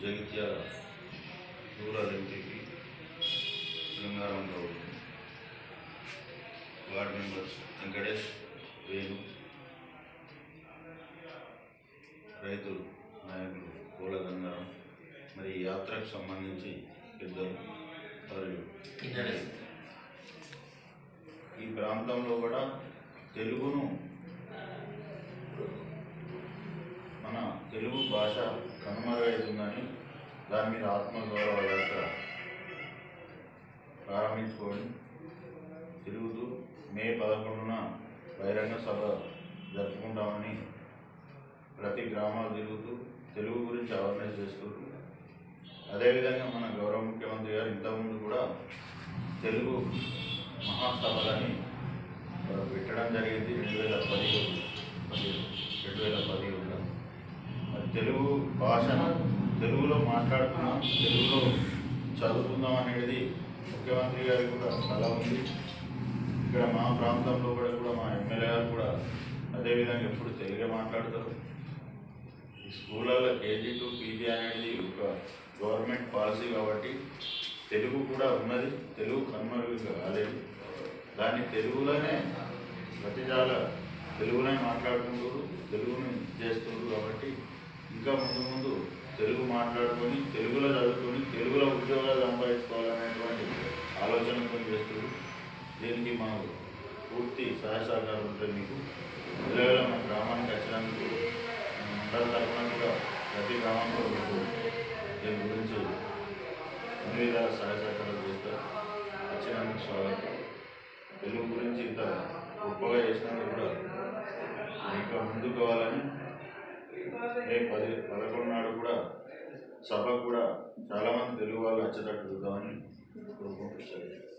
Jagtial rural MPP Goud ward members Venkatesh Venu రైతు నాయకులు పూల గంగారం మరి యాత్రకు సంబంధించి పెద్దలు మరియు ఈ ప్రాంతంలో కూడా తెలుగును మన తెలుగు భాష కనుమరుగైతుందని దాని మీద ఆత్మగౌరవ యాత్ర ప్రారంభించుకొని తిరుగుతూ మే పదకొండున బహిరంగ సభ జరుపుకుంటామని ప్రతి గ్రామాలు తిరుగుతూ తెలుగు గురించి అవేర్నెస్ చేస్తూ అదేవిధంగా మన గౌరవ ముఖ్యమంత్రి గారు ఇంతకుముందు కూడా తెలుగు మహాసభలని పెట్టడం జరిగింది రెండు వేల పదిహేడు రెండు వేల పదిహేడులో మరి తెలుగు భాషను తెలుగులో మాట్లాడుతున్నాం తెలుగులో చదువుకుందాం అనేది ముఖ్యమంత్రి గారికి కూడా చాలా ఉంది. ఇక్కడ మా ప్రాంతంలో కూడా కూడా మా ఎమ్మెల్యే గారు కూడా అదేవిధంగా ఎప్పుడు తెలుగే మాట్లాడతారు. ఈ స్కూళ్ళల్లో కేజీ టు పీజీ అనేది ఒక గవర్నమెంట్ పాలసీ కాబట్టి తెలుగు కూడా ఉన్నది తెలుగు కనుమరుగు కాలేదు. దాన్ని తెలుగులోనే ప్రతిజాల తెలుగునే మాట్లాడుకుంటారు తెలుగుని చేస్తున్నారు కాబట్టి ఇంకా ముందు ముందు తెలుగు మాట్లాడుకొని తెలుగులో చదువుకొని తెలుగులో ఉద్యోగాలు సంపాదించుకోవాలనేటువంటి ఆలోచన చేస్తున్నారు దీనికి మాకు పూర్తి సహాయ సహకారం ఉంటుంది మీకు. ఇలాగ మన గ్రామానికి వచ్చినందుకు మండల తరఫున కూడా ప్రతి గ్రామంలో మీకు దీని గురించి అన్ని విధాల సహాయ సహకారాలు చేస్తారు. వచ్చినందుకు స్వాగతం. తెలుగు గురించి ఇంత గొప్పగా చేసినందుకు కూడా ఇంకా ముందుకోవాలని మే పది పదకొండు నాడు కూడా సభ కూడా చాలామంది తెలుగు వాళ్ళు వచ్చేటట్టు చూద్దామని కోరుకుంటున్నారు